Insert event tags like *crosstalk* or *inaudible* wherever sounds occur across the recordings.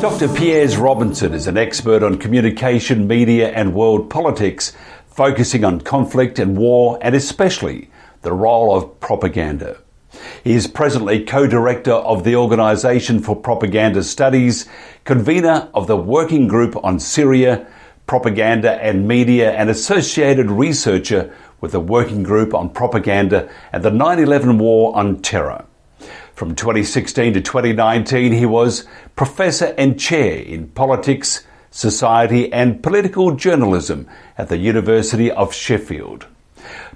Dr. Piers Robinson is an expert on communication, media, and world politics, focusing on conflict and war, and especially the role of propaganda. He is presently co-director of the Organisation for Propaganda Studies, convener of the Working Group on Syria, Propaganda and Media, and associated researcher with the Working Group on Propaganda and the 9-11 War on Terror. From 2016 to 2019, he was professor and chair in politics, society and political journalism at the University of Sheffield.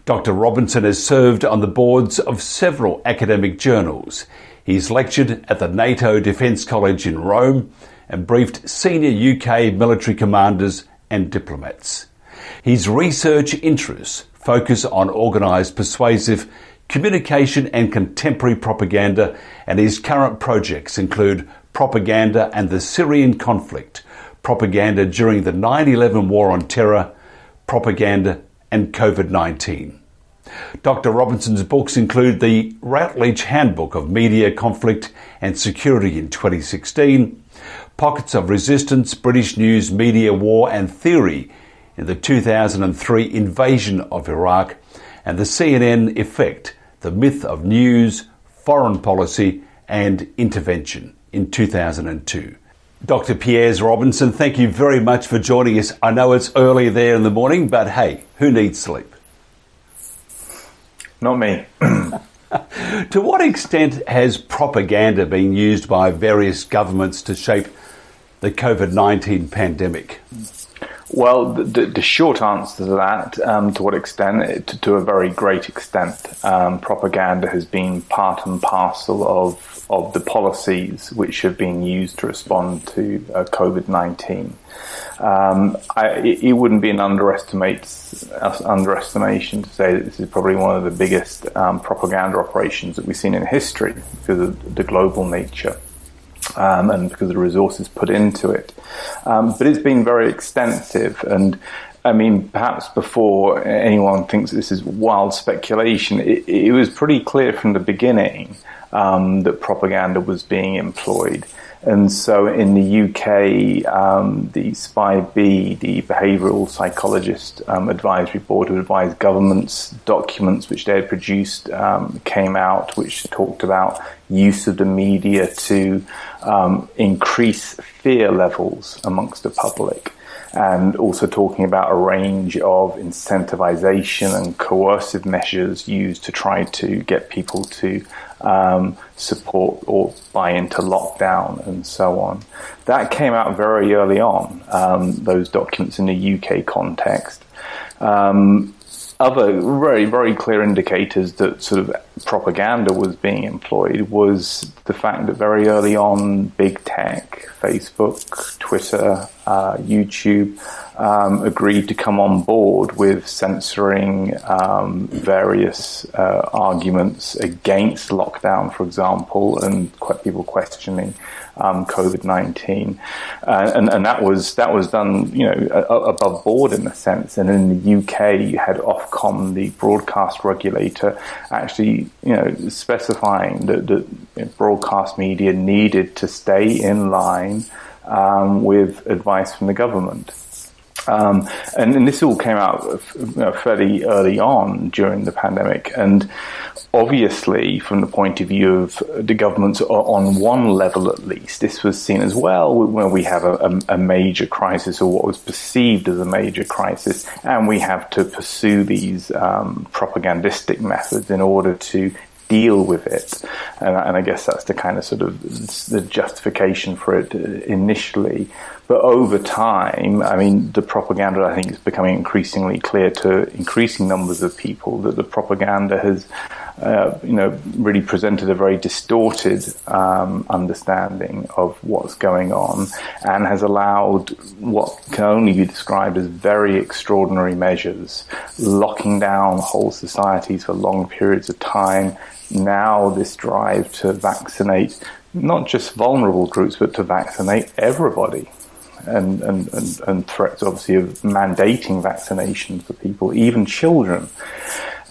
Dr. Robinson has served on the boards of several academic journals. He's lectured at the NATO Defence College in Rome and briefed senior UK military commanders and diplomats. His research interests focus on organised persuasive communication and contemporary propaganda, and his current projects include propaganda and the Syrian conflict, propaganda during the 9 11 war on terror, propaganda, and COVID 19. Dr. Robinson's books include the Routledge Handbook of Media Conflict and Security in 2016, Pockets of Resistance, British News, Media War and Theory in the 2003 invasion of Iraq, and the CNN Effect the Myth of News, Foreign Policy and Intervention in 2002. Dr. Piers Robinson, thank you very much for joining us. I know it's early there in the morning, but hey, who needs sleep? Not me. *laughs* to what extent has propaganda been used by various governments to shape the COVID 19 pandemic? Well, the, the, short answer to that, um, to what extent, to, to, a very great extent, um, propaganda has been part and parcel of of the policies which have been used to respond to uh, COVID nineteen. Um, it, it, wouldn't be an underestimate underestimation to say that this is probably one of the biggest um, propaganda operations that we've seen in history because of the global nature um, and because of the resources put into it. Um, but it's been very extensive and I mean, perhaps before anyone thinks this is wild speculation, it, it was pretty clear from the beginning um, that propaganda was being employed. And so in the UK, um, the SPI-B, the Behavioural Psychologist um, Advisory Board, who advised governments, documents which they had produced um, came out, which talked about use of the media to um, increase fear levels amongst the public and also talking about a range of incentivization and coercive measures used to try to get people to um, support or buy into lockdown and so on. That came out very early on, um, those documents in the UK context. Um, other very, very clear indicators that sort of propaganda was being employed was the fact that very early on, big tech, Facebook, Twitter, uh, YouTube, um, agreed to come on board with censoring um, various uh, arguments against lockdown, for example, and quite people questioning um, COVID nineteen, uh, and and that was that was done you know above board in a sense. And in the UK, you had Ofcom, the broadcast regulator, actually you know specifying that the broadcast media needed to stay in line um, with advice from the government. Um, and, and, this all came out you know, fairly early on during the pandemic. And obviously, from the point of view of the governments on one level at least, this was seen as well when we have a, a, a, major crisis or what was perceived as a major crisis, and we have to pursue these um, propagandistic methods in order to deal with it. And, and, I guess that's the kind of sort of the justification for it initially. But over time, I mean, the propaganda I think is becoming increasingly clear to increasing numbers of people that the propaganda has, uh, you know, really presented a very distorted um, understanding of what's going on and has allowed what can only be described as very extraordinary measures, locking down whole societies for long periods of time, now this drive to vaccinate not just vulnerable groups, but to vaccinate everybody. And, and, and, and threats, obviously, of mandating vaccination for people, even children.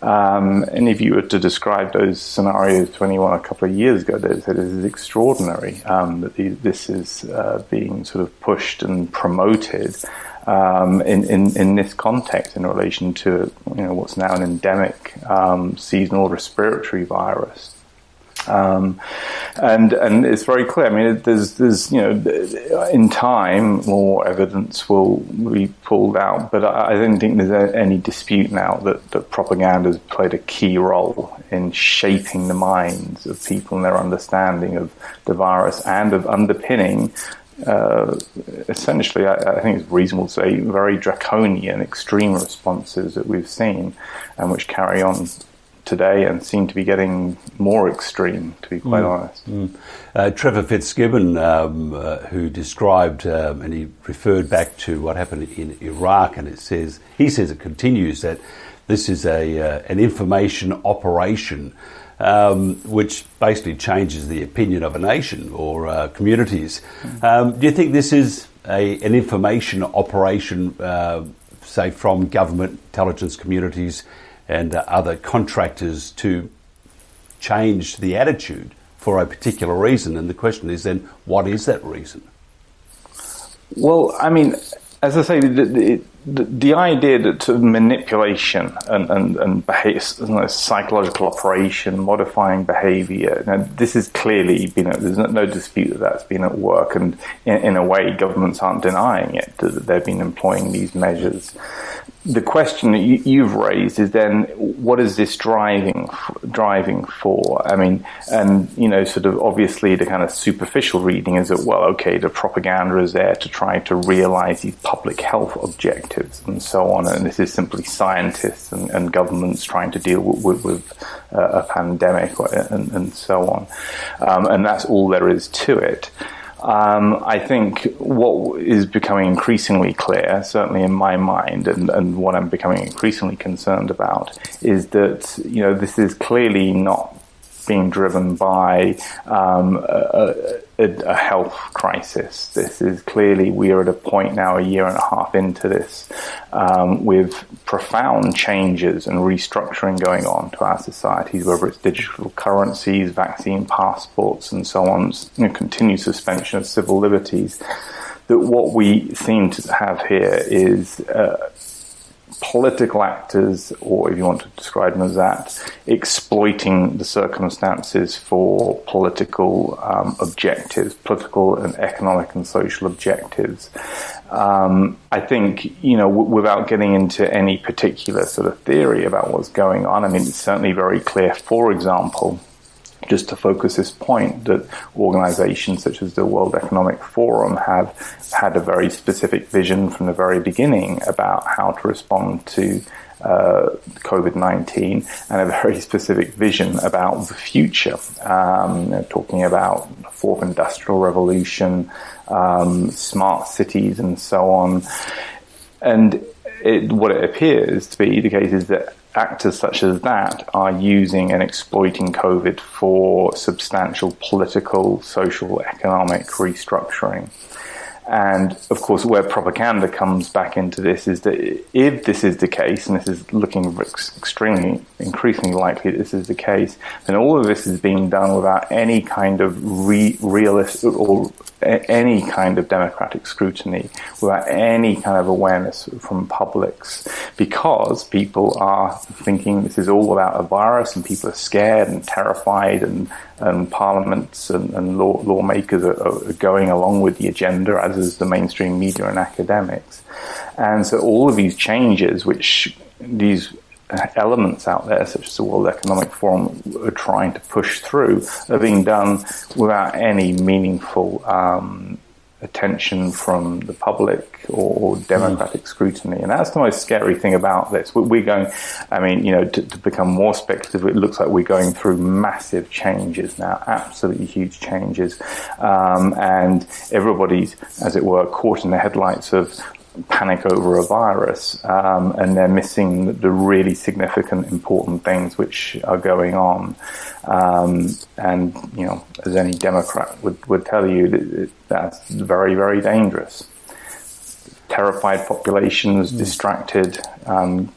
Um, and if you were to describe those scenarios to anyone a couple of years ago, they'd say this is extraordinary um, that this is uh, being sort of pushed and promoted um, in, in, in this context in relation to you know what's now an endemic um, seasonal respiratory virus. Um, and and it's very clear. I mean, there's there's you know in time more evidence will be pulled out, but I, I don't think there's any dispute now that that propaganda has played a key role in shaping the minds of people and their understanding of the virus and of underpinning. Uh, essentially, I, I, think it's reasonable to say very draconian, extreme responses that we've seen, and which carry on today and seem to be getting more extreme, to be quite mm. honest. Mm. Uh, Trevor Fitzgibbon, um, uh, who described um, and he referred back to what happened in Iraq, and it says he says it continues that this is a uh, an information operation. Um, which basically changes the opinion of a nation or uh, communities. Mm. Um, do you think this is a, an information operation, uh, say, from government intelligence communities and uh, other contractors to change the attitude for a particular reason. And the question is then, what is that reason? Well, I mean, as I say, the, the, the, idea that manipulation and, and, and behavior, psychological operation, modifying behavior, now, this has clearly been, there's no dispute that that's been at work. And in, in a way, governments aren't denying it, that they've been employing these measures the question that you, have raised is then what is this driving driving for? I mean, and you know, sort of obviously the kind of superficial reading is that well, okay, the propaganda is there to try to realize these public health objectives and so on, and this is simply scientists and, and governments trying to deal with, with, with uh, a pandemic and, and so on, um, and that's all there is to it. Um, I think what is becoming increasingly clear, certainly in my mind, and, and, what I'm becoming increasingly concerned about, is that you know this is clearly not being driven by um, a, a, a, health crisis. This is clearly, we are at a point now, a year and a half into this, um, with profound changes and restructuring going on to our societies, whether it's digital currencies, vaccine passports, and so on, you know, continued suspension of civil liberties. That what we seem to have here is uh, political actors, or if you want to describe them as that, exploiting the circumstances for political um, objectives, political and economic and social objectives. Um, I think, you know, w- without getting into any particular sort of theory about what's going on, I mean, it's certainly very clear, for example, just to focus this point that organizations such as the World Economic Forum have had a very specific vision from the very beginning about how to respond to uh, COVID 19 and a very *laughs* specific vision about the future. Um, talking about the fourth industrial revolution, um, smart cities, and so on. And it, what it appears to be the case is that actors such as that are using and exploiting COVID for substantial political, social, economic restructuring. And of course, where propaganda comes back into this is that if this is the case, and this is looking extremely, increasingly likely this is the case, then all of this is being done without any kind of re- realist or any kind of democratic scrutiny, without any kind of awareness from publics, because people are thinking this is all about a virus and people are scared and terrified and, and parliaments and, and law, lawmakers are, are, going along with the agenda, as is the mainstream media and academics. And so all of these changes, which these elements out there, such as the World Economic Forum, are trying to push through, are being done without any meaningful um, attention from the public or, or democratic mm. scrutiny. And that's the most scary thing about this. We're going, I mean, you know, to, to, become more speculative, it looks like we're going through massive changes now, absolutely huge changes. Um, and everybody's, as it were, caught in the headlights of panic over a virus, um, and they're missing the really significant, important things which are going on. Um, and you know, as any Democrat would, would tell you, that's very, very dangerous. Terrified populations, mm. distracted, um,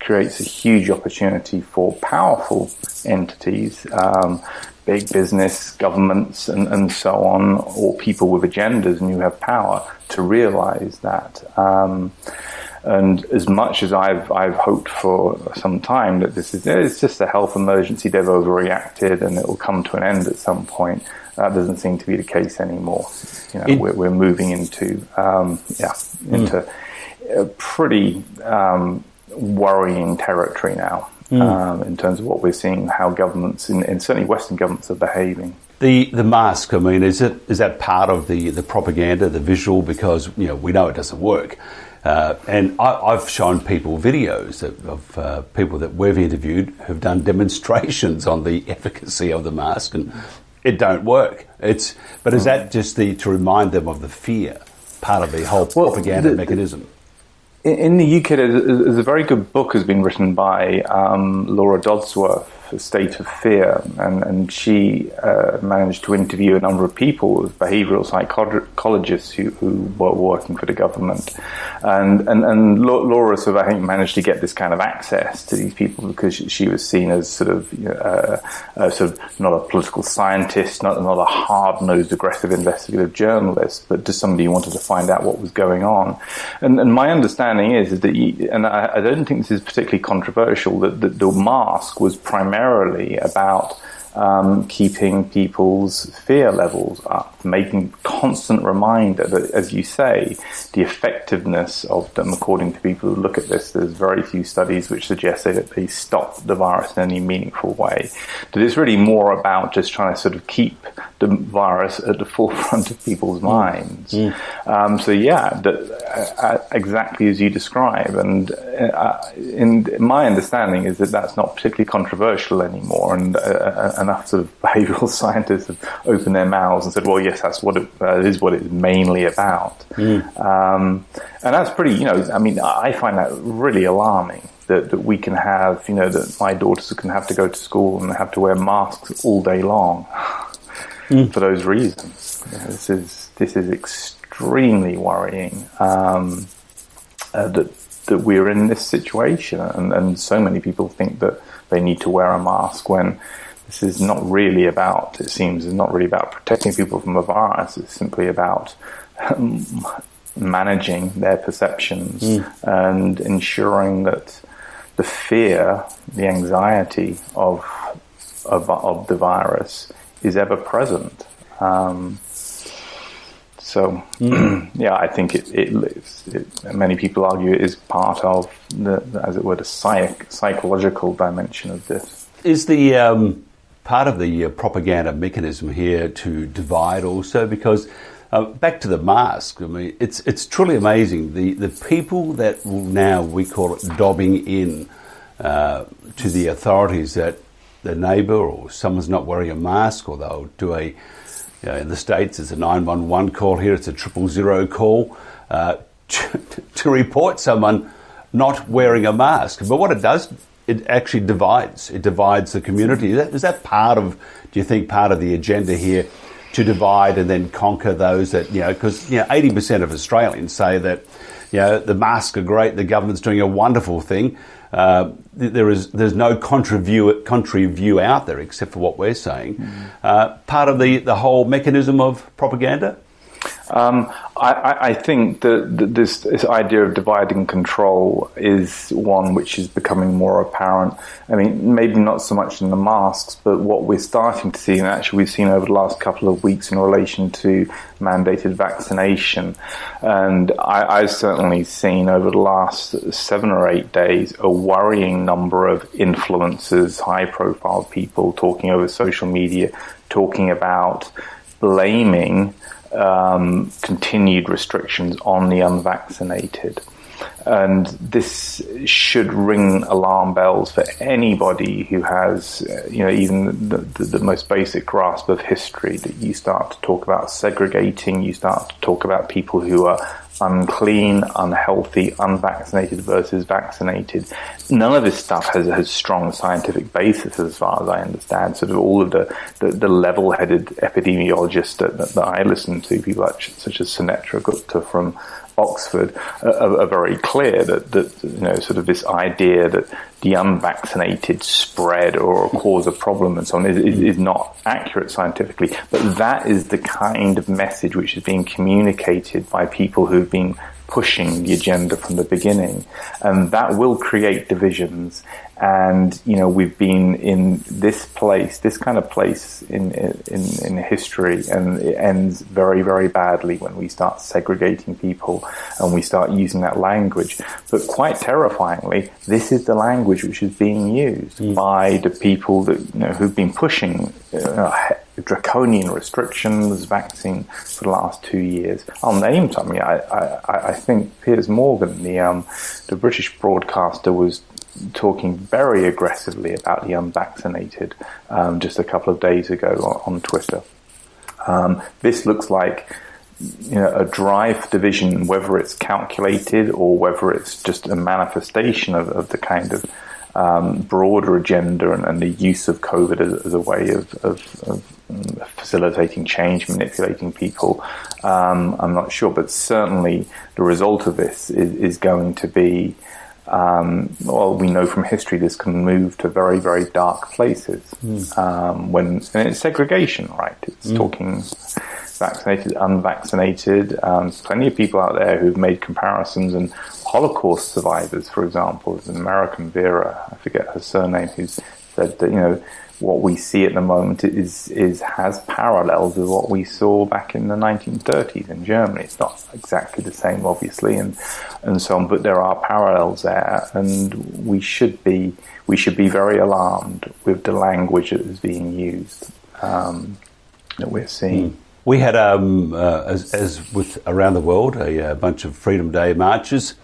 creates a huge opportunity for powerful entities, um, big business, governments, and, and so on, or people with agendas and who have power to realize that. Um, and as much as I've I've hoped for some time that this is it's just a health emergency, they've overreacted and it will come to an end at some point. That doesn't seem to be the case anymore. You know, we're, we're moving into um, yeah into mm. pretty um, worrying territory now. Mm. Um, in terms of what we're seeing, how governments, in, in certainly Western governments, are behaving. The the mask. I mean, is it is that part of the the propaganda, the visual? Because you know we know it doesn't work. Uh, and I, have shown people videos of, of uh, people that we've interviewed who've done demonstrations on the efficacy of the mask, and it don't work. It's but is that just the to remind them of the fear part of the whole well, propaganda the, mechanism? In the UK, there's a very good book has been written by um, Laura Dodsworth a state of fear, and, and she uh, managed to interview a number of people, behavioural psychologists who, who were working for the government, and and and Laura sort of I think managed to get this kind of access to these people because she was seen as sort of you know, uh, uh, sort of not a political scientist, not not a hard nosed aggressive investigative journalist, but just somebody who wanted to find out what was going on, and and my understanding is, is that you, and I, I, don't think this is particularly controversial that, that the mask was primarily primarily about um, keeping people's fear levels up, making constant reminder that, as you say, the effectiveness of them, according to people who look at this, there's very few studies which suggest that they stop the virus in any meaningful way. That it's really more about just trying to sort of keep the virus at the *laughs* forefront of people's mm. minds. Mm. Um, so yeah, that, uh, exactly as you describe, and uh, in my understanding is that that's not particularly controversial anymore, and uh, uh enough sort of behavioural *laughs* scientists have opened their mouths and said, "Well, yes, that's what it uh, is. What it's mainly about," mm. um, and that's pretty. You know, I mean, I find that really alarming. That, that we can have, you know, that my daughters can have to go to school and have to wear masks all day long mm. for those reasons. You know, this is this is extremely worrying um, uh, that that we're in this situation, and, and so many people think that they need to wear a mask when this is not really about, it seems, it's not really about protecting people from a virus. It's simply about um, managing their perceptions mm. and ensuring that the fear, the anxiety of, of, of the virus is ever present. Um, so, *clears throat* mm. yeah, I think it, it lives. It, many people argue it is part of the, as it were, the psych, psychological dimension of this. Is the um, part of the uh, propaganda mechanism here to divide also because uh, back to the mask. I mean, it's it's truly amazing the the people that will now we call it dobbing in uh, to the authorities that the neighbour or someone's not wearing a mask or they'll do a you know, in the states it's a nine one one call here it's a triple zero call uh, *laughs* to, to report someone not wearing a mask. But what it does it actually divides. It divides the community. Is that, is that part of, do you think, part of the agenda here to divide and then conquer those that, you know, because, you know, 80% of Australians say that, you know, the masks are great, the government's doing a wonderful thing. Uh, there is there's no contrary view, contrary view out there except for what we're saying. Mm. Uh, part of the, the whole mechanism of propaganda? Um, I, I, think that, this, this, idea of divide and control is one which is becoming more apparent. I mean, maybe not so much in the masks, but what we're starting to see, and actually we've seen over the last couple of weeks in relation to mandated vaccination. And I, I've certainly seen over the last seven or eight days a worrying number of influencers, high profile people talking over social media, talking about blaming um, continued restrictions on the unvaccinated. And this should ring alarm bells for anybody who has, uh, you know, even the, the, the, most basic grasp of history. That you start to talk about segregating, you start to talk about people who are unclean, unhealthy, unvaccinated versus vaccinated. None of this stuff has a strong scientific basis as far as I understand. Sort of all of the, the, the level-headed epidemiologists that, that, that, I listen to, people such as Sunetra Gupta from Oxford are, are, very clear that, that, you know, sort of this idea that the unvaccinated spread or cause a problem and so on is, is, is not accurate scientifically. But that is the kind of message which is being communicated by people who've been pushing the agenda from the beginning. And that will create divisions and you know we've been in this place, this kind of place in in in history, and it ends very very badly when we start segregating people and we start using that language. But quite terrifyingly, this is the language which is being used mm. by the people that you know who've been pushing. Uh, draconian restrictions, vaccine for the last two years. I'll name some. I, I, I think Piers Morgan, the um, the British broadcaster, was talking very aggressively about the unvaccinated um, just a couple of days ago on, on Twitter. Um, this looks like you know, a drive division, whether it's calculated or whether it's just a manifestation of, of the kind of um, broader agenda and, and, the use of COVID as, as a way of, of, of, facilitating change, manipulating people. Um, I'm not sure, but certainly the result of this is, is going to be um, well, we know from history this can move to very, very dark places. Mm. Um, when and it's segregation, right? It's mm. talking vaccinated, unvaccinated. Um, plenty of people out there who've made comparisons, and Holocaust survivors, for example, there's an American Vera, I forget her surname, who's said that you know what we see at the moment is is has parallels with what we saw back in the 1930s in Germany. It's not exactly the same, obviously, and and so on, but there are parallels there, and we should be we should be very alarmed with the language that is being used um, that we're seeing. Mm. We had, um, uh, as, as, with around the world, a, a bunch of Freedom Day marches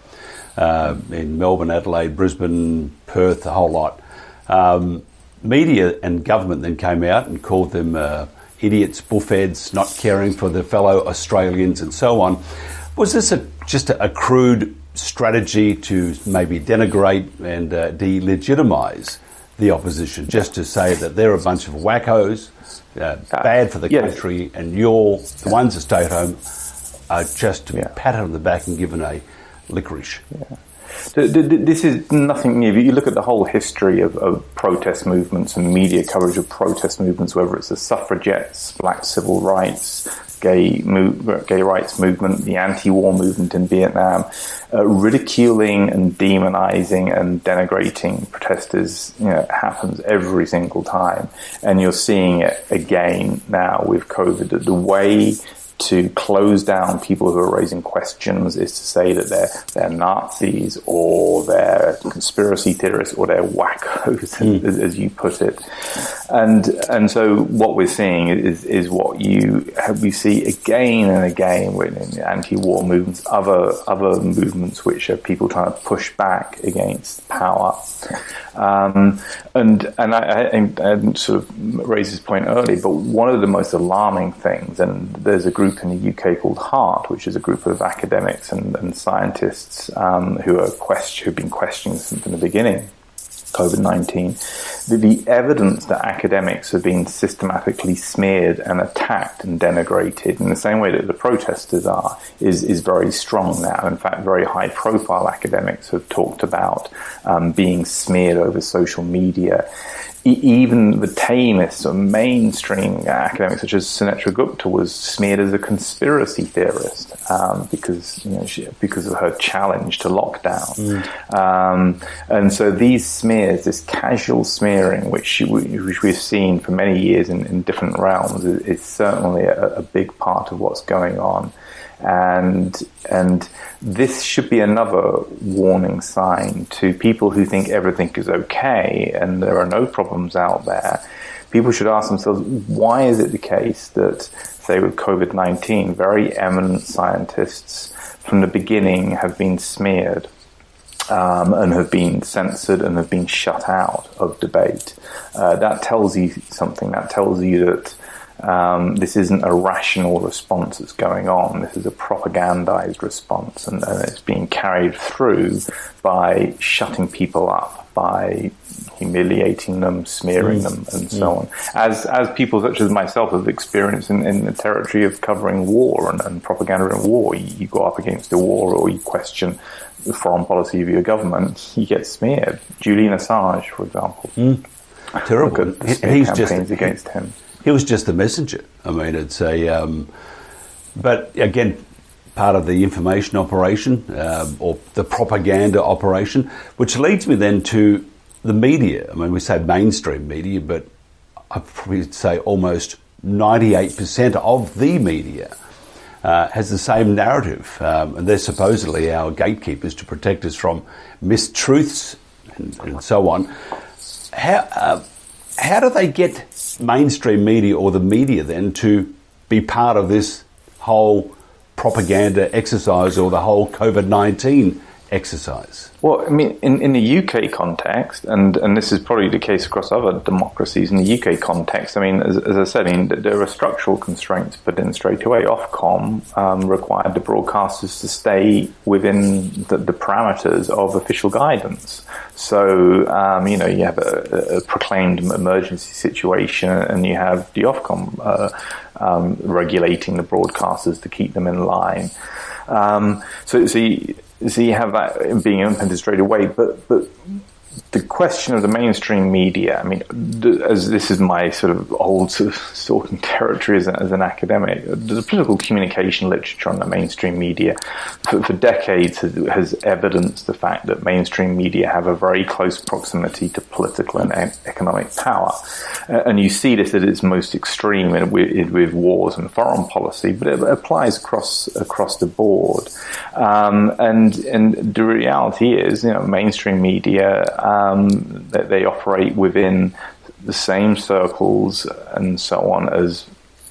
uh, in Melbourne, Adelaide, Brisbane, Perth, a whole lot. Um, media and government then came out and called them uh, idiots, buffheads, not caring for their fellow Australians, and so on. Was this a, just a, a crude strategy to maybe denigrate and uh, delegitimise the opposition, just to say that they're a bunch of wackos, uh, bad for the country, and you're the ones that stay at home are just to be yeah. patted on the back and given a licorice. Yeah. This is nothing new. You look at the whole history of, of, protest movements and media coverage of protest movements, whether it's the suffragettes, black civil rights, gay gay rights movement, the anti-war movement in Vietnam, uh, ridiculing and demonizing and denigrating protesters you know, happens every single time, and you're seeing it again now with COVID. The way to close down people who are raising questions is to say that they're they're Nazis or they're conspiracy theorists or they're wackos, mm. as, as, you put it. And and so what we're seeing is is what you we see again and again in anti-war movements, other other movements which are people trying to push back against power. Um, and and I, I, I sort of raised this point early, but one of the most alarming things, and there's a group in the UK called HART, which is a group of academics and, and scientists um, who are question, who've been questioning from the beginning COVID-19, the, the, evidence that academics have been systematically smeared and attacked and denigrated in the same way that the protesters are is, is very strong now. In fact, very high profile academics have talked about um, being smeared over social media even the tamest or mainstream academics such as Sunetra Gupta was smeared as a conspiracy theorist um, because you know she, because of her challenge to lockdown, mm. um, and so these smears, this casual smearing, which which we've seen for many years in, in different realms, is, is certainly a, a, big part of what's going on and and this should be another warning sign to people who think everything is okay and there are no problems out there. People should ask themselves, why is it the case that, say, with COVID-19, very eminent scientists from the beginning have been smeared um, and have been censored and have been shut out of debate? Uh, that tells you something. That tells you that Um, this isn't a rational response that's going on. This is a propagandized response, and, and it's being carried through by shutting people up, by humiliating them, smearing mm. them, and so mm. on. As as people such as myself have experienced in, in the territory of covering war and, and propaganda in war, you, you, go up against a war or you question the foreign policy of your government, you get smeared. Julian Assange, for example. Mm. Terrible. He's just against him he was just a messenger. I mean, it's a. Um, but again, part of the information operation uh, or the propaganda operation, which leads me then to the media. I mean, we say mainstream media, but I probably say almost 98% of the media uh, has the same narrative. Um, and they're supposedly our gatekeepers to protect us from mistruths and, and so on. How, uh, how do they get mainstream media or the media then to be part of this whole propaganda exercise or the whole COVID 19 exercise? Well, I mean, in, in the UK context, and, and this is probably the case across other democracies, in the UK context, I mean, as, as I said, I mean, there are structural constraints put in straight away. Ofcom um, required the broadcasters to stay within the, the parameters of official guidance. So, um, you know, you have a, a, proclaimed emergency situation and you have the Ofcom uh, um, regulating the broadcasters to keep them in line. Um, so, so you, so you have that being implemented straight away, but but the question of the mainstream media, I mean, as this is my sort of old sort of sorting territory as, as, an academic, the political communication literature on the mainstream media for, for decades has, has, evidenced the fact that mainstream media have a very close proximity to political and economic power. Uh, and you see this at its most extreme in, with, with, wars and foreign policy, but it applies across across the board. Um, and and the reality is, you know, mainstream media. Um, that they operate within the same circles and so on as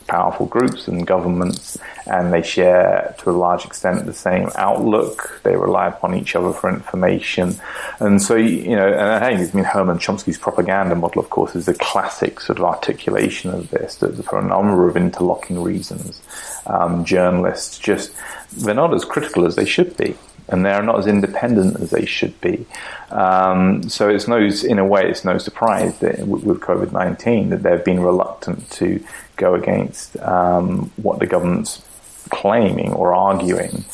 powerful groups and governments, and they share to a large extent the same outlook. They rely upon each other for information, and so you know. And I think I mean Herman Chomsky's propaganda model, of course, is a classic sort of articulation of this. That for a number of interlocking reasons, um, journalists just they're not as critical as they should be and they're not as independent as they should be. Um, so it's no, in a way, it's no surprise that with COVID nineteen that they've been reluctant to go against um, what the government's claiming or arguing,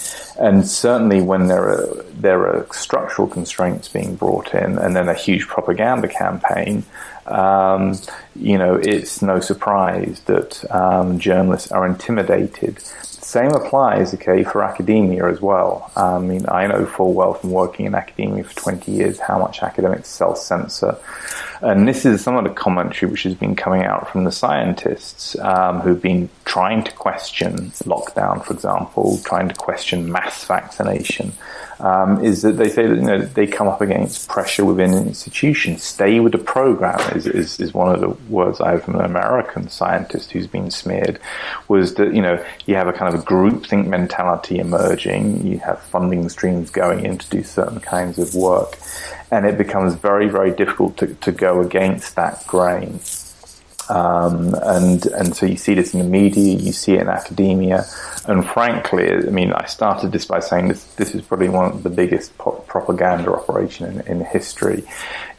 and certainly when there are there are structural constraints being brought in, and then a huge propaganda campaign. Um, you know, it's no surprise that um, journalists are intimidated same applies, okay, for academia as well. I mean, I know full well from working in academia for 20 years how much academics self-censor. And this is some of the commentary which has been coming out from the scientists um, who've been trying to question lockdown, for example, trying to question mass vaccination um, is that they say that you know they come up against pressure within an institution. Stay with the program is, is, is one of the words I have from an American scientist who's been smeared. Was that you know you have a kind of a groupthink mentality emerging. You have funding streams going in to do certain kinds of work, and it becomes very very difficult to, to go against that grain. Um, and and so you see this in the media, you see it in academia, and frankly, I mean, I started this by saying this this is probably one of the biggest propaganda operation in, in history.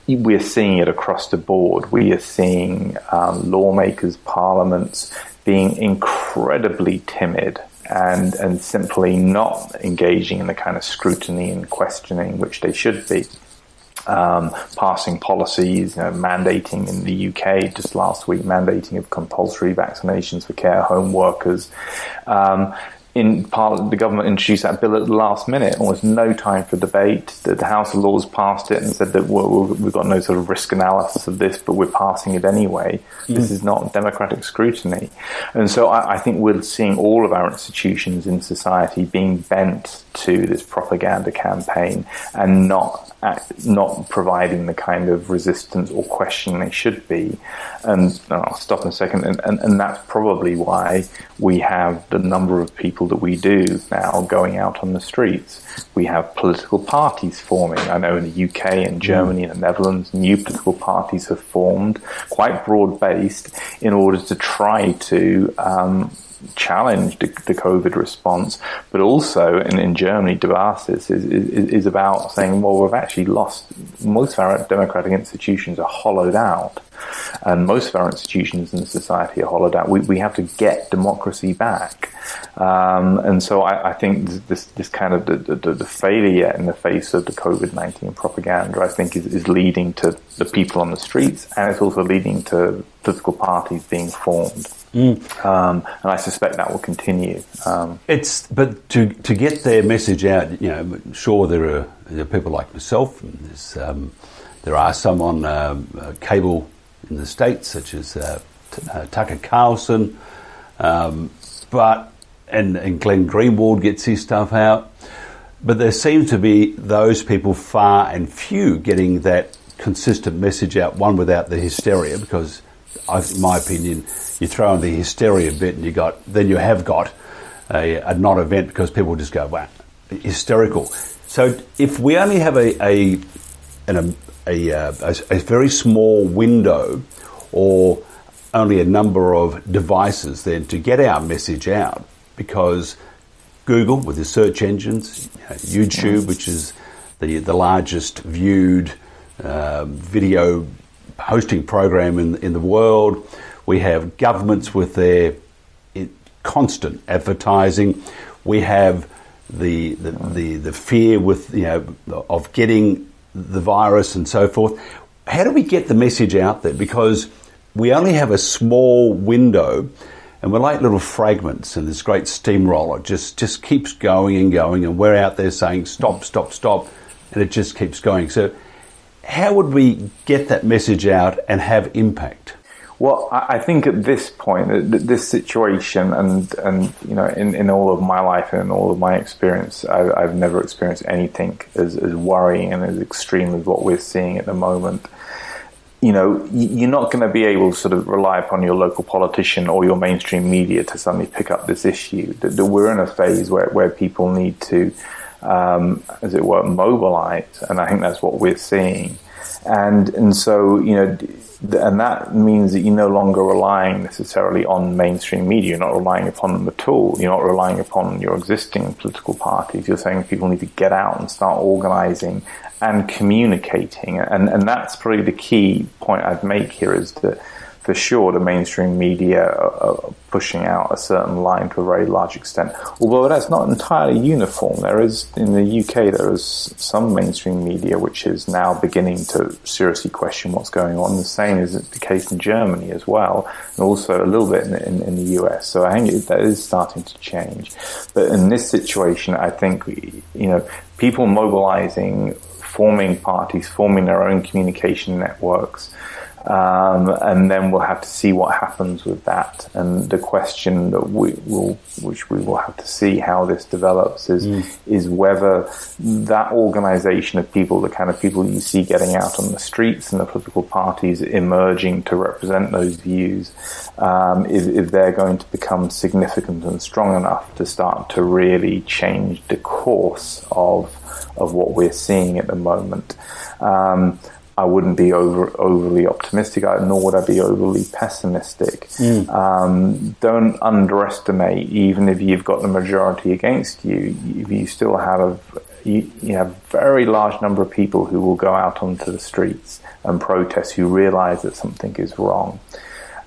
We are seeing it across the board. We are seeing um, lawmakers, parliaments being incredibly timid and and simply not engaging in the kind of scrutiny and questioning which they should be um, passing policies, you know, mandating in the UK just last week, mandating of compulsory vaccinations for care home workers. Um, in Parliament, the government introduced that bill at the last minute, almost no time for debate. The, the House of Lords passed it and said that we've got no sort of risk analysis of this, but we're passing it anyway. Mm. This is not democratic scrutiny. And so I, I, think we're seeing all of our institutions in society being bent to this propaganda campaign and not not providing the kind of resistance or questioning they should be. And I'll stop in a second. And, and, and that's probably why we have the number of people that we do now going out on the streets. We have political parties forming. I know in the UK and Germany and the Netherlands, new political parties have formed, quite broad based, in order to try to um, challenge the, the, COVID response, but also in, in Germany, dieBasis is, is, is, about saying, well, we've actually lost, most of our democratic institutions are hollowed out, and most of our institutions in society are hollowed out. We, we have to get democracy back. Um, and so I, I, think this, this kind of the, the, the, failure in the face of the COVID-19 propaganda, I think is, is leading to the people on the streets, and it's also leading to political parties being formed. Mm. Um, and I suspect that will continue. Um, it's but to to get their message out, you know, sure there are, there are people like myself. Um, there are some on um, uh, cable in the states, such as uh, T- uh, Tucker Carlson, um, but and and Glenn Greenwald gets his stuff out. But there seems to be those people far and few getting that consistent message out. One without the hysteria, because in my opinion, you throw in the hysteria bit, and you got then you have got a, a non-event because people just go wow, hysterical. So if we only have a a an, a, a, a very small window or only a number of devices then to get our message out because Google with the search engines, YouTube, which is the the largest viewed uh, video hosting program in, in the world. We have governments with their constant advertising. We have the, the, the, the fear with, you know, of getting the virus and so forth. How do we get the message out there? Because we only have a small window and we're like little fragments and this great steamroller just, just keeps going and going and we're out there saying stop, stop, stop and it just keeps going. So how would we get that message out and have impact? Well, I think at this point, this situation, and and you know, in, in all of my life and in all of my experience, I, have never experienced anything as, as worrying and as extreme as what we're seeing at the moment. You know, you're not going to be able to sort of rely upon your local politician or your mainstream media to suddenly pick up this issue. That we're in a phase where where people need to um, as it were, mobilize, and I think that's what we're seeing. And and so you know, and that means that you're no longer relying necessarily on mainstream media. You're not relying upon them at all. You're not relying upon your existing political parties. You're saying people need to get out and start organizing and communicating. And and that's probably the key point I'd make here is that for sure the mainstream media are, pushing out a certain line to a very large extent. Although that's not entirely uniform. There is, in the UK, there is some mainstream media which is now beginning to seriously question what's going on. The same is the case in Germany as well, and also a little bit in, in, in the US. So I think that is starting to change. But in this situation, I think, you know, people mobilizing, forming parties, forming their own communication networks, um, and then we'll have to see what happens with that. And the question that we will, which we will have to see how this develops, is mm. is whether that organisation of people, the kind of people you see getting out on the streets and the political parties emerging to represent those views, um, if, if they're going to become significant and strong enough to start to really change the course of of what we're seeing at the moment. Um, I wouldn't be over, overly optimistic, nor would I be overly pessimistic. Mm. Um, don't underestimate, even if you've got the majority against you, you still have a you, you have a very large number of people who will go out onto the streets and protest who realize that something is wrong.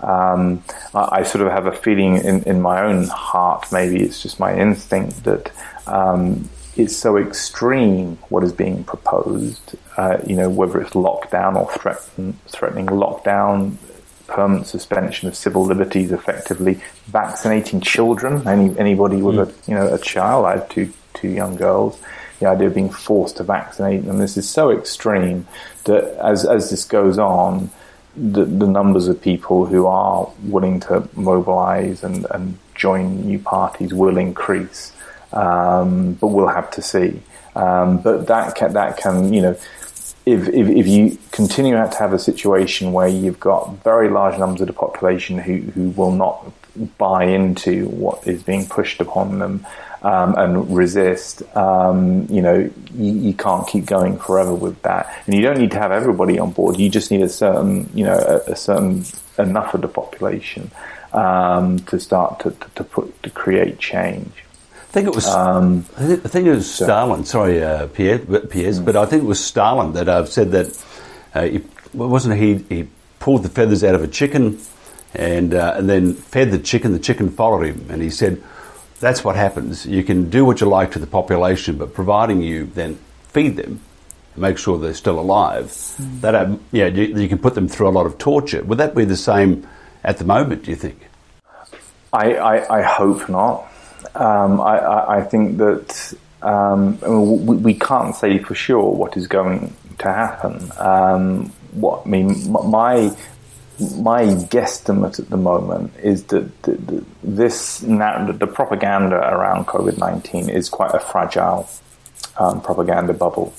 Um, I, I, sort of have a feeling in, in my own heart, maybe it's just my instinct, that um, it's so extreme what is being proposed. Uh, you know, whether it's lockdown or threaten, threatening lockdown, permanent suspension of civil liberties, effectively vaccinating children. Any anybody with mm. a you know a child, I have two two young girls. The idea of being forced to vaccinate them. This is so extreme that as as this goes on, the, the numbers of people who are willing to mobilize and, and join new parties will increase um, but we'll have to see. Um, but that can, that can, you know, if, if, if you continue to have a situation where you've got very large numbers of the population who, who will not buy into what is being pushed upon them um, and resist, um, you know, you, you, can't keep going forever with that. And you don't need to have everybody on board. You just need a certain, you know, a, a certain enough of the population um, to start to, to, to, put to create change. I think it was. Um, I think it was Stalin. Sorry, uh, Pierre, Piers, mm. but I think it was Stalin that uh, said that. Uh, he, wasn't he? He pulled the feathers out of a chicken, and uh, and then fed the chicken. The chicken followed him, and he said, "That's what happens. You can do what you like to the population, but providing you then feed them." And Make sure they're still alive. Mm. That um, yeah, you, you can put them through a lot of torture. Would that be the same at the moment? Do you think? I, I, I hope not. Um, I, I, think that um, we, we, can't say for sure what is going to happen. Um, what I mean, my my guesstimate at the moment is that the, the, this the propaganda around COVID nineteen is quite a fragile um, propaganda bubble,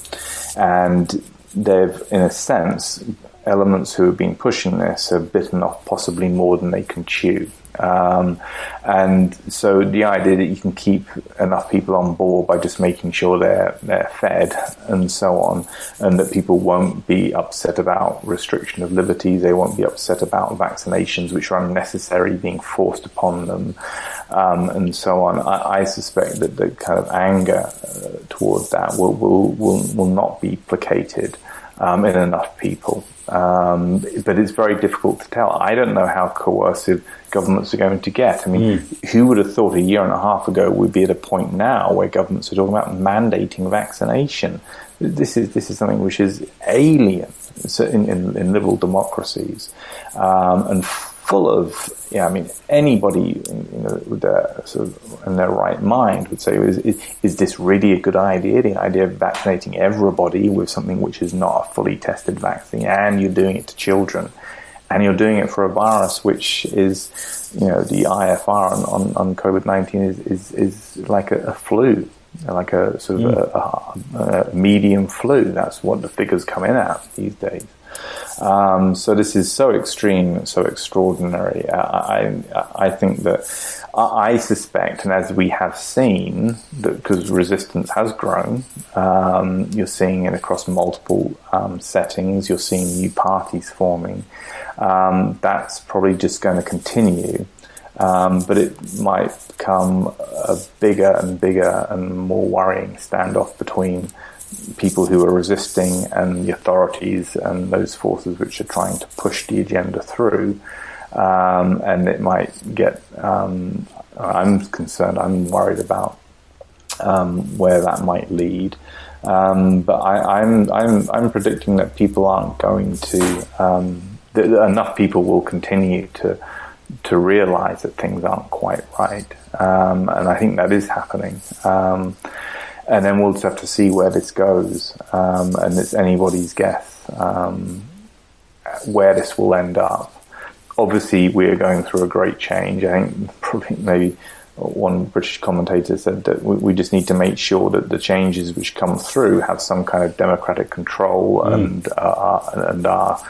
and they've, in a sense, elements who have been pushing this have bitten off possibly more than they can chew. Um, and so the idea that you can keep enough people on board by just making sure they're they're fed and so on, and that people won't be upset about restriction of liberties, they won't be upset about vaccinations which are unnecessary being forced upon them, um, and so on. I, I, suspect that the kind of anger uh, towards that will will will will not be placated um, in enough people. Um, but it's very difficult to tell. I don't know how coercive governments are going to get. I mean, mm. who would have thought a year and a half ago we'd be at a point now where governments are talking about mandating vaccination? This is this is something which is alien in, in, in liberal democracies um, and full of. Yeah, I mean, anybody you know, with their sort of in their right mind would say, is, is, is this really a good idea? The idea of vaccinating everybody with something which is not a fully tested vaccine, and you're doing it to children and you're doing it for a virus which is, you know, the IFR on, on, on COVID 19 is, is, is like a, a, flu, like a sort of mm. a, a, medium flu. That's what the figures come in at these days. Um, so this is so extreme, so extraordinary. I, I, I think that I suspect, and as we have seen, that because resistance has grown, um, you're seeing it across multiple um, settings. You're seeing new parties forming um, that's probably just going to continue. Um, but it might become a bigger and bigger and more worrying standoff between people who are resisting and the authorities and those forces which are trying to push the agenda through. Um, and it might get, um, I'm concerned, I'm worried about um, where that might lead. Um, but I, am I'm, I'm, I'm predicting that people aren't going to um, that enough people will continue to to realize that things aren't quite right, um, and I think that is happening. And then we'll just have to see where this goes, um, and it's anybody's guess um, where this will end up. Obviously, we are going through a great change. I think probably maybe one British commentator said that we, we, just need to make sure that the changes which come through have some kind of democratic control mm. and uh, and are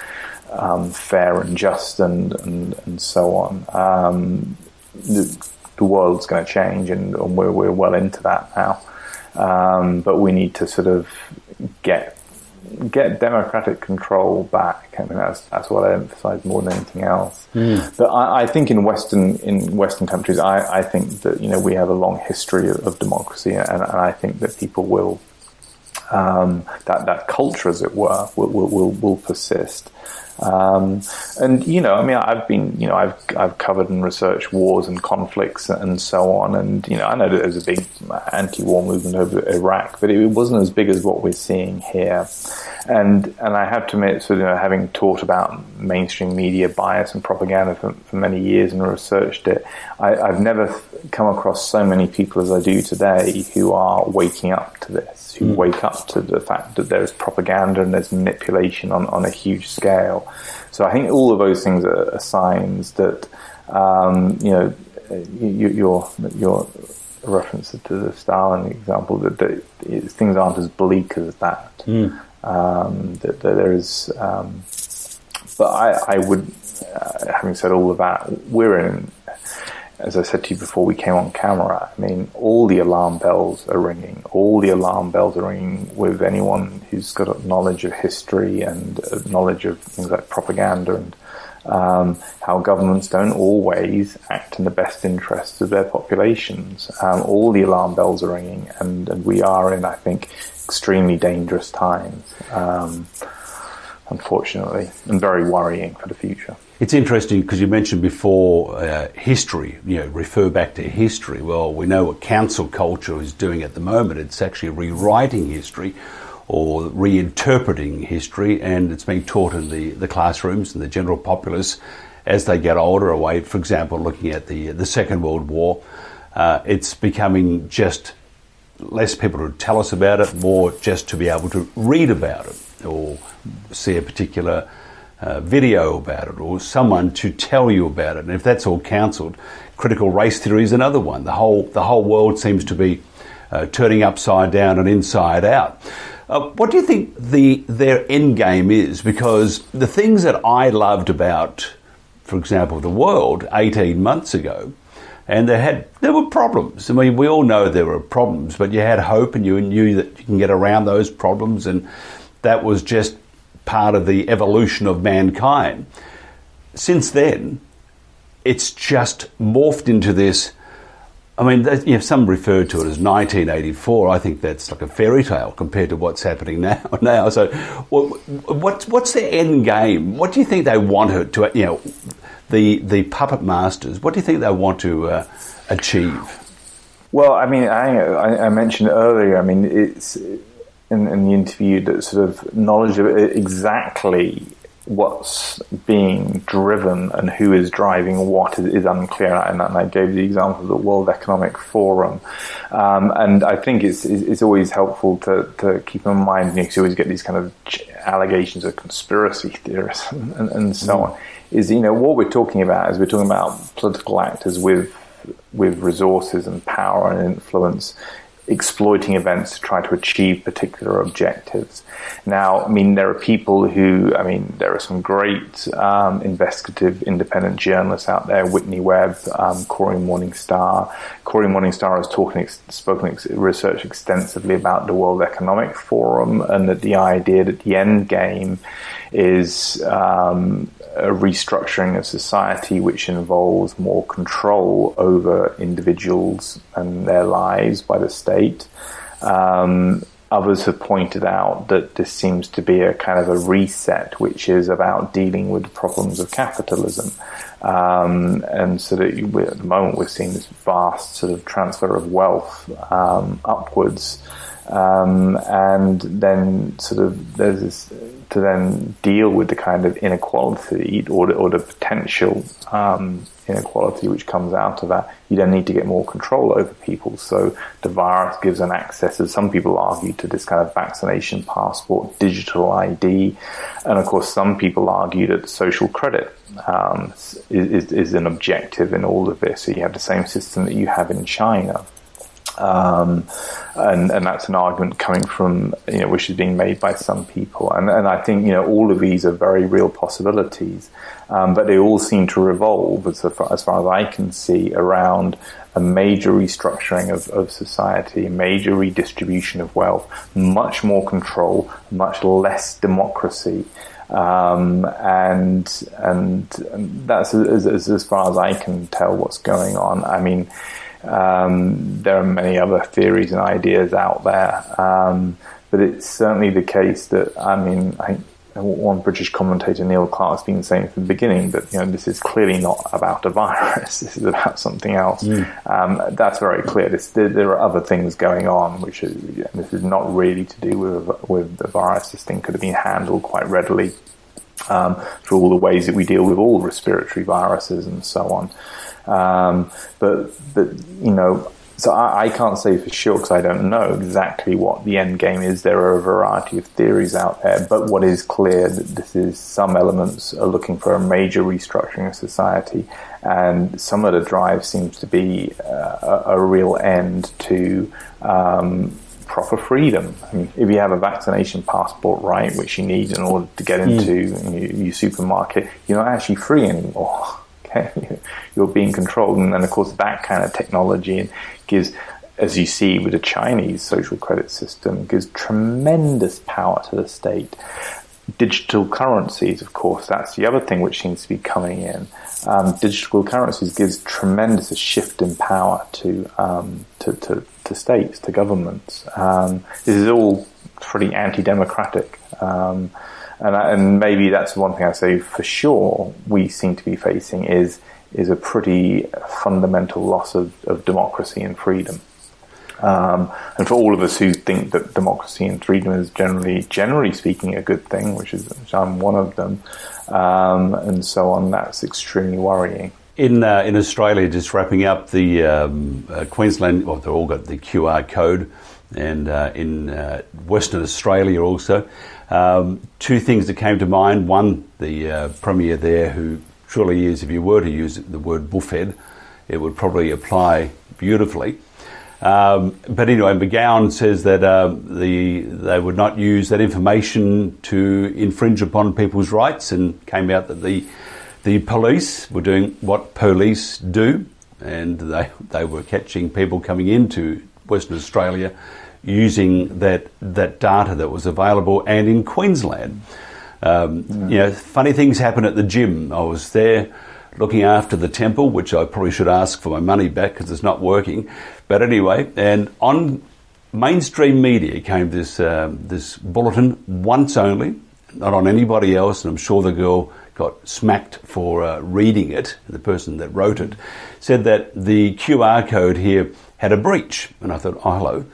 um, fair and just and, and, and so on. Um, the, the, world's going to change and, and, we're, we're well into that now. Um, but we need to sort of get get democratic control back. I mean, that's that's what I emphasise more than anything else. Mm. But I, I, think in Western in Western countries, I, I, think that you know we have a long history of, of democracy, and, and, I think that people will um, that that culture, as it were, will will, will, will persist. Um, and you know, I mean, I've been, you know, I've I've covered and researched wars and conflicts and so on, and you know, I know that was a big anti-war movement over Iraq, but it wasn't as big as what we're seeing here. And and I have to admit, so you know, having taught about mainstream media bias and propaganda for, for many years and researched it, I, I've never come across so many people as I do today who are waking up to this, who mm. wake up to the fact that there's propaganda and there's manipulation on, on a huge scale. So I think all of those things are, are signs that, um, you know, you, your, your reference to the Stalin example, that, that things aren't as bleak as that. Mm. Um, that, that, there is, um, but I, I would, uh, having said all of that, we're in, as I said to you before we came on camera. I mean, all the alarm bells are ringing. All the alarm bells are ringing with anyone who's got a knowledge of history and knowledge of things like propaganda and um, how governments don't always act in the best interests of their populations. Um, all the alarm bells are ringing, and, and, we are in, I think, extremely dangerous times, um, unfortunately, and very worrying for the future. It's interesting because you mentioned before uh, history, you know, refer back to history. Well, we know what cancel culture is doing at the moment. It's actually rewriting history or reinterpreting history, and it's being taught in the, the classrooms and the general populace as they get older away. For example, looking at the, the Second World War, uh, it's becoming just less people to tell us about it, more just to be able to read about it or see a particular uh, video about it or someone to tell you about it. And if that's all cancelled, critical race theory is another one. The whole the whole world seems to be uh, turning upside down and inside out. Uh, what do you think the their end game is? Because the things that I loved about, for example, the world 18 months ago, and there had there were problems. I mean, we all know there were problems, but you had hope and you knew that you can get around those problems, and that was just part of the evolution of mankind. Since then, it's just morphed into this I mean, you know, some refer to it as 1984. I think that's like a fairy tale compared to what's happening *laughs* now. Now, so what, what's their end game? What do you think they want to, you know, the the puppet masters? What do you think they want to uh, achieve? Well, I mean, I, I mentioned earlier. I mean, it's in, in the interview that sort of knowledge of exactly what's being driven and who is driving what is, is unclear. And, I gave the example of the World Economic Forum. Um, and I think it's, it's always helpful to, to keep in mind, you, you always get these kind of allegations of conspiracy theorists and, and so mm. on. Is, you know, what we're talking about is we're talking about political actors with with resources and power and influence exploiting events to try to achieve particular objectives. Now, I mean, there are people who, I mean, there are some great um, investigative independent journalists out there, Whitney Webb, um, Cory Morningstar. Cory Morningstar has talking, spoken, researched extensively about the World Economic Forum and that the idea that the end game is um, a restructuring of society which involves more control over individuals and their lives by the state. Um, others have pointed out that this seems to be a kind of a reset, which is about dealing with the problems of capitalism. Um, and so that at the moment we're seeing this vast sort of transfer of wealth um, upwards. Um, and then sort of there's this to then deal with the kind of inequality or the, or the potential um, inequality which comes out of that, you then need to get more control over people. So the virus gives an access, as some people argue, to this kind of vaccination passport, digital ID, and of course some people argue that social credit um, is, is an objective in all of this. So you have the same system that you have in China. Um, and, and that's an argument coming from, you know, which is being made by some people. And, and I think, you know, all of these are very real possibilities, um, but they all seem to revolve, as far, as far as I can see, around a major restructuring of, of society, a major redistribution of wealth, much more control, much less democracy. Um, and, and, that's as, as, as far as I can tell what's going on. I mean, um, there are many other theories and ideas out there, um, but it's certainly the case that I mean, I one British commentator, Neil Clark, has been saying from the beginning that you know this is clearly not about a virus. *laughs* This is about something else. Mm. Um, that's very clear. This, there, there, are other things going on, which is, this is not really to do with with the virus. This thing could have been handled quite readily um, through all the ways that we deal with all respiratory viruses and so on. Um, but, but, you know, so I, I, can't say for sure because I don't know exactly what the end game is. There are a variety of theories out there, but what is clear that this is some elements are looking for a major restructuring of society, and some of the drive seems to be uh, a, a, real end to um, proper freedom. I mean, if you have a vaccination passport, right, which you need in order to get into mm. your, your, supermarket, you're not actually free anymore. *laughs* You're being controlled, and then of course that kind of technology gives, as you see with the Chinese social credit system, gives tremendous power to the state. Digital currencies, of course, that's the other thing which seems to be coming in um, digital currencies gives tremendous shift in power to, um, to, to, to, states, to governments. Um, this is all pretty anti-democratic. Um, and, and maybe that's one thing I say for sure we seem to be facing is, is a pretty fundamental loss of, of democracy and freedom. Um, and for all of us who think that democracy and freedom is generally, generally speaking, a good thing, which is which I'm one of them, um, and so on, that's extremely worrying. In uh, in Australia, just wrapping up the um, uh, Queensland, well, they've all got the QR code, and uh, in uh, Western Australia also. Um, two things that came to mind. One, the uh, premier there, who truly is, if you were to use the word buffhead, it would probably apply beautifully. Um, but anyway, McGowan says that uh, the they would not use that information to infringe upon people's rights, and came out that the the police were doing what police do, and they they were catching people coming into Western Australia using that that data that was available, and in Queensland. Um, mm. You know, funny things happen at the gym. I was there looking after the temple, which I probably should ask for my money back because it's not working. But anyway, and on mainstream media came this uh, this bulletin once only, not on anybody else, and I'm sure the girl got smacked for uh, reading it. The person that wrote it said that the QR code here had a breach, and I thought, oh hello,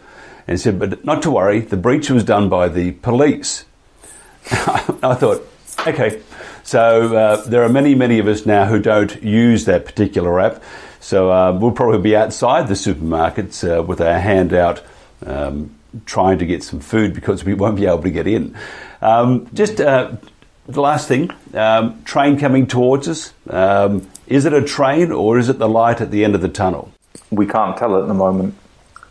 and said, but not to worry, the breach was done by the police. *laughs* I thought, okay, so uh, there are many, many of us now who don't use that particular app. So uh, we'll probably be outside the supermarkets uh, with our hand out um, trying to get some food because we won't be able to get in. Um, just uh, the last thing um, train coming towards us. Um, is it a train or is it the light at the end of the tunnel? We can't tell at the moment.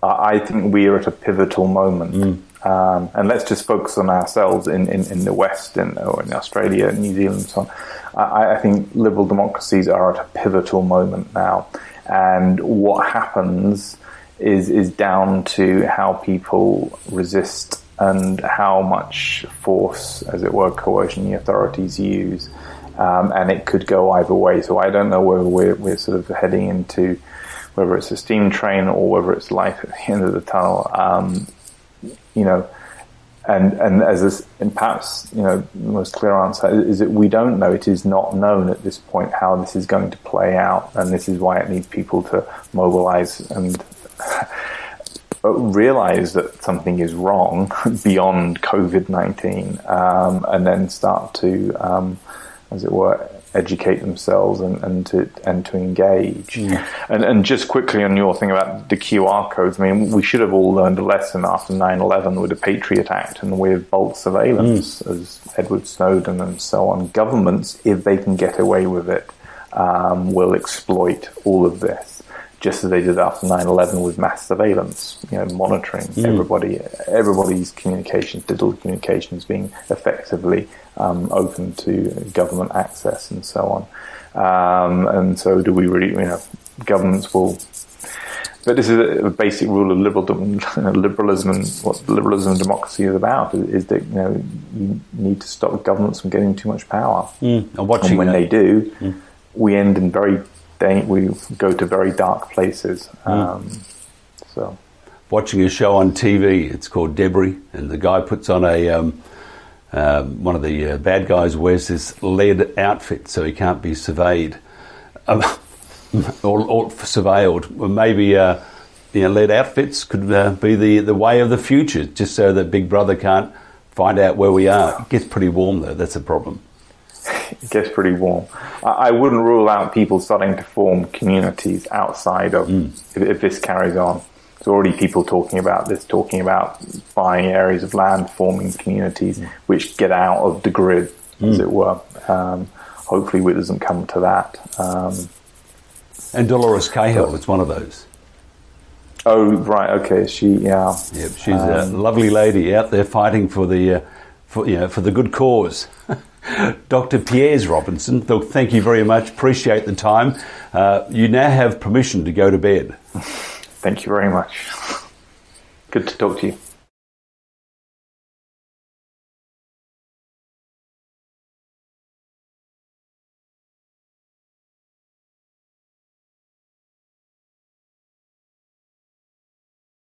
I think we are at a pivotal moment. Mm. Um, and let's just focus on ourselves in, in, in the West in, or in Australia, New Zealand, and so on. I, I, think liberal democracies are at a pivotal moment now, and what happens is is down to how people resist and how much force, as it were, coercion the authorities use, um, and it could go either way. So I don't know whether we're, we're sort of heading into whether it's a steam train or whether it's light at the end of the tunnel. Um, you know, and and as this, and perhaps you know, the most clear answer is that we don't know. It is not known at this point how this is going to play out, and this is why it needs people to mobilize and *laughs* realize that something is wrong *laughs* beyond COVID nineteen, um, and then start to, um, as it were, educate themselves and, and to and to engage. Mm. And and just quickly on your thing about the QR codes, I mean, we should have all learned a lesson after 9-11 with the Patriot Act and with bulk surveillance, mm. as Edward Snowden and so on. Governments, if they can get away with it, um, will exploit all of this just as they did after 9/11 with mass surveillance, you know, monitoring mm. everybody, everybody's communications, digital communications being effectively um, open to government access and so on. Um, and so, do we really, you know, governments will. But this is a basic rule of liberal, *laughs* liberalism and what liberalism and democracy is about is that you know you need to stop governments from getting too much power. Mm. And, and when they do, mm. we end in very we go to very dark places. Hmm. Um, so, watching a show on TV, it's called Debris, and the guy puts on a um, uh, one of the uh, bad guys wears this lead outfit so he can't be surveyed um, *laughs* or, or, surveilled. Well, maybe uh, you know, lead outfits could uh, be the, the way of the future, just so that Big Brother can't find out where we are. It gets pretty warm though. That's a problem it gets pretty warm. I, I, wouldn't rule out people starting to form communities outside of mm. if, if, this carries on. There's already people talking about this, talking about buying areas of land, forming communities mm. which get out of the grid, mm. as it were. Um, hopefully, it doesn't come to that. Um, and Dolores Cahill is one of those. Oh, right. Okay. She, yeah. Yep, she's um, a lovely lady out there fighting for the, uh, for, you know, for the good cause. *laughs* *laughs* Dr. Piers Robinson, thank you very much. Appreciate the time. Uh, you now have permission to go to bed. Thank you very much. Good to talk to you.